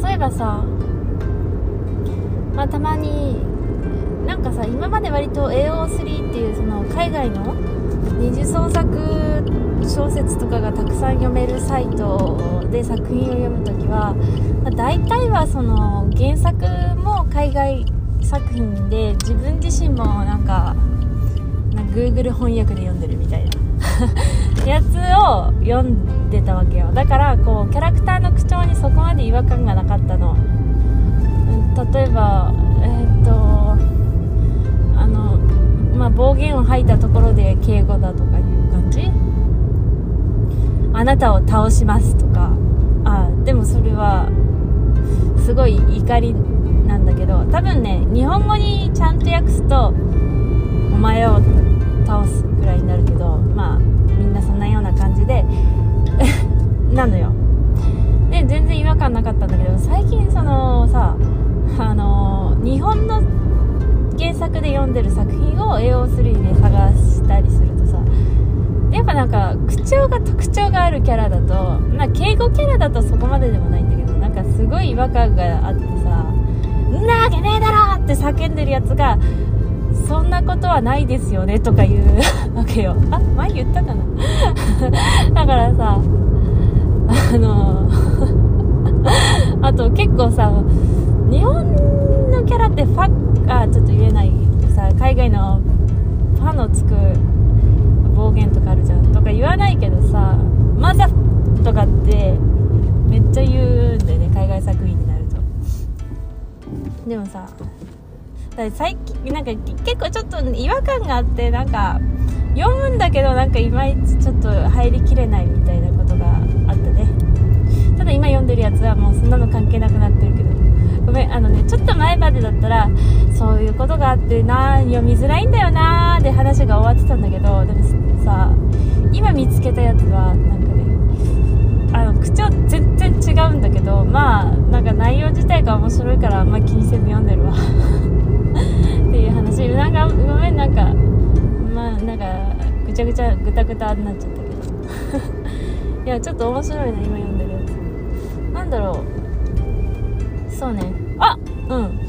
そういえばさまあたまになんかさ今まで割と AO3 っていうその海外の二次創作小説とかがたくさん読めるサイトで作品を読むときは、まあ、大体はその原作も海外作品で自分自身もなんかなんか Google 翻訳で読んでるみたいな やつを読んでたわけよ。だからこうキャラクターのあなたを倒しますとか。あでもそれはすごい怒りなんだけど多分ね日本語にちゃんと訳すとお前を倒すぐらいになるけどまあみんなそんなような感じで なのよ。で全然違和感なかったんだけど最近そのさあの日本の原作で読んでる作品を AO3 で探したりするとさぱなんか口調が特徴があるキャラだとまあ敬語キャラだとそこまででもないんだけどなんかすごい違和感があってさ「んなわけねえだろ!」って叫んでるやつが「そんなことはないですよね」とか言う わけよあ前言ったかな？だからさあの あと結構さ日本のキャラってファッあちょっと言えないさ海外のファのつく暴言とかあるじゃんとか言わないけどさマザとかってめっちゃ言うんだよね海外作品になると。でもさだ最近なんか結構ちょっと違和感があってなんか読むんだけどなんかいまいちちょっと入りきれないみたいなことがあったね。ただ今読んでるやつはもうそんなの関係のねちょっと前までだったらそういうことがあってな読みづらいんだよなーで話が終わってたんだけどでもさ今見つけたやつはなんかねあの口調全然違うんだけどまあなんか内容自体が面白いからあんま気にせず読んでるわ。っていう話なんかごめんなんかまあなんかぐちゃぐちゃぐたぐたになっちゃったけど。いやちょっと面白いな今読んでるやつ。なんだろう。そうね。うん